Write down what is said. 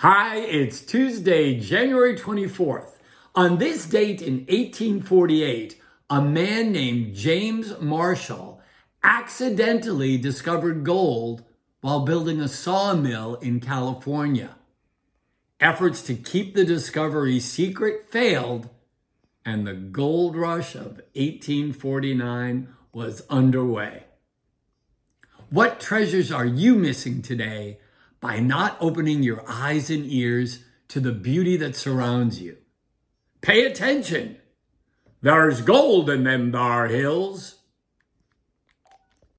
Hi, it's Tuesday, January 24th. On this date in 1848, a man named James Marshall accidentally discovered gold while building a sawmill in California. Efforts to keep the discovery secret failed, and the gold rush of 1849 was underway. What treasures are you missing today by not opening your eyes and ears to the beauty that surrounds you. Pay attention. There's gold in them thar hills.